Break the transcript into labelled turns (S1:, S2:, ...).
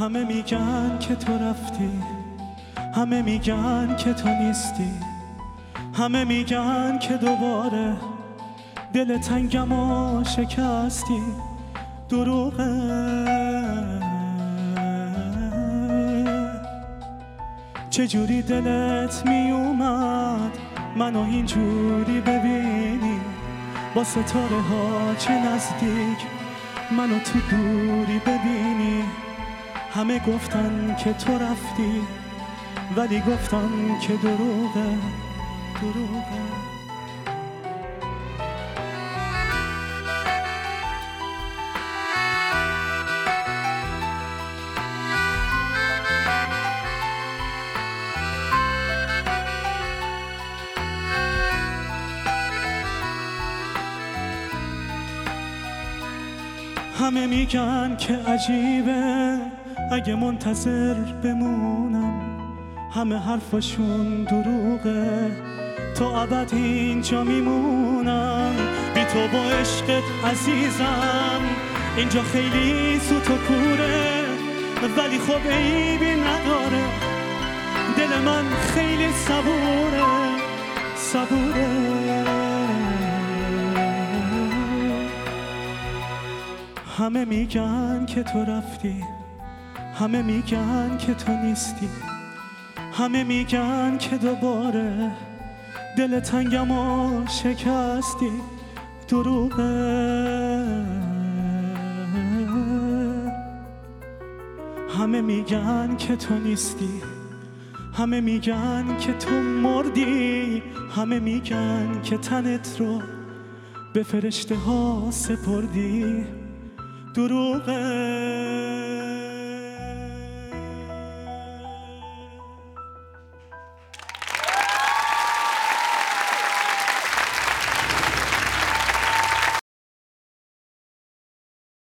S1: همه میگن که تو رفتی همه میگن که تو نیستی همه میگن که دوباره دل تنگم و شکستی. دروغه چجوری دلت میومد منو اینجوری ببینی؟ با ستاره ها چه نزدیک منو تو دوری ببینی؟ همه گفتن که تو رفتی ولی گفتم که دروغه دروغه. همه میگن که عجیبه. اگه منتظر بمونم همه حرفاشون دروغه. تا ابد اینجا میمونم. بی تو با عشقت عزیزم اینجا خیلی سوت و کوره. ولی خب عیبی نداره دل من خیلی صبوره. صبوره. همه میگن که تو رفتی. همه میگن که تو نیستی. همه میگن که دوباره دل تنگم و شکستی. دروغه. همه میگن که تو نیستی. همه میگن که تو مردی. همه میگن که تنت رو به فرشته ها سپردی. دروغه.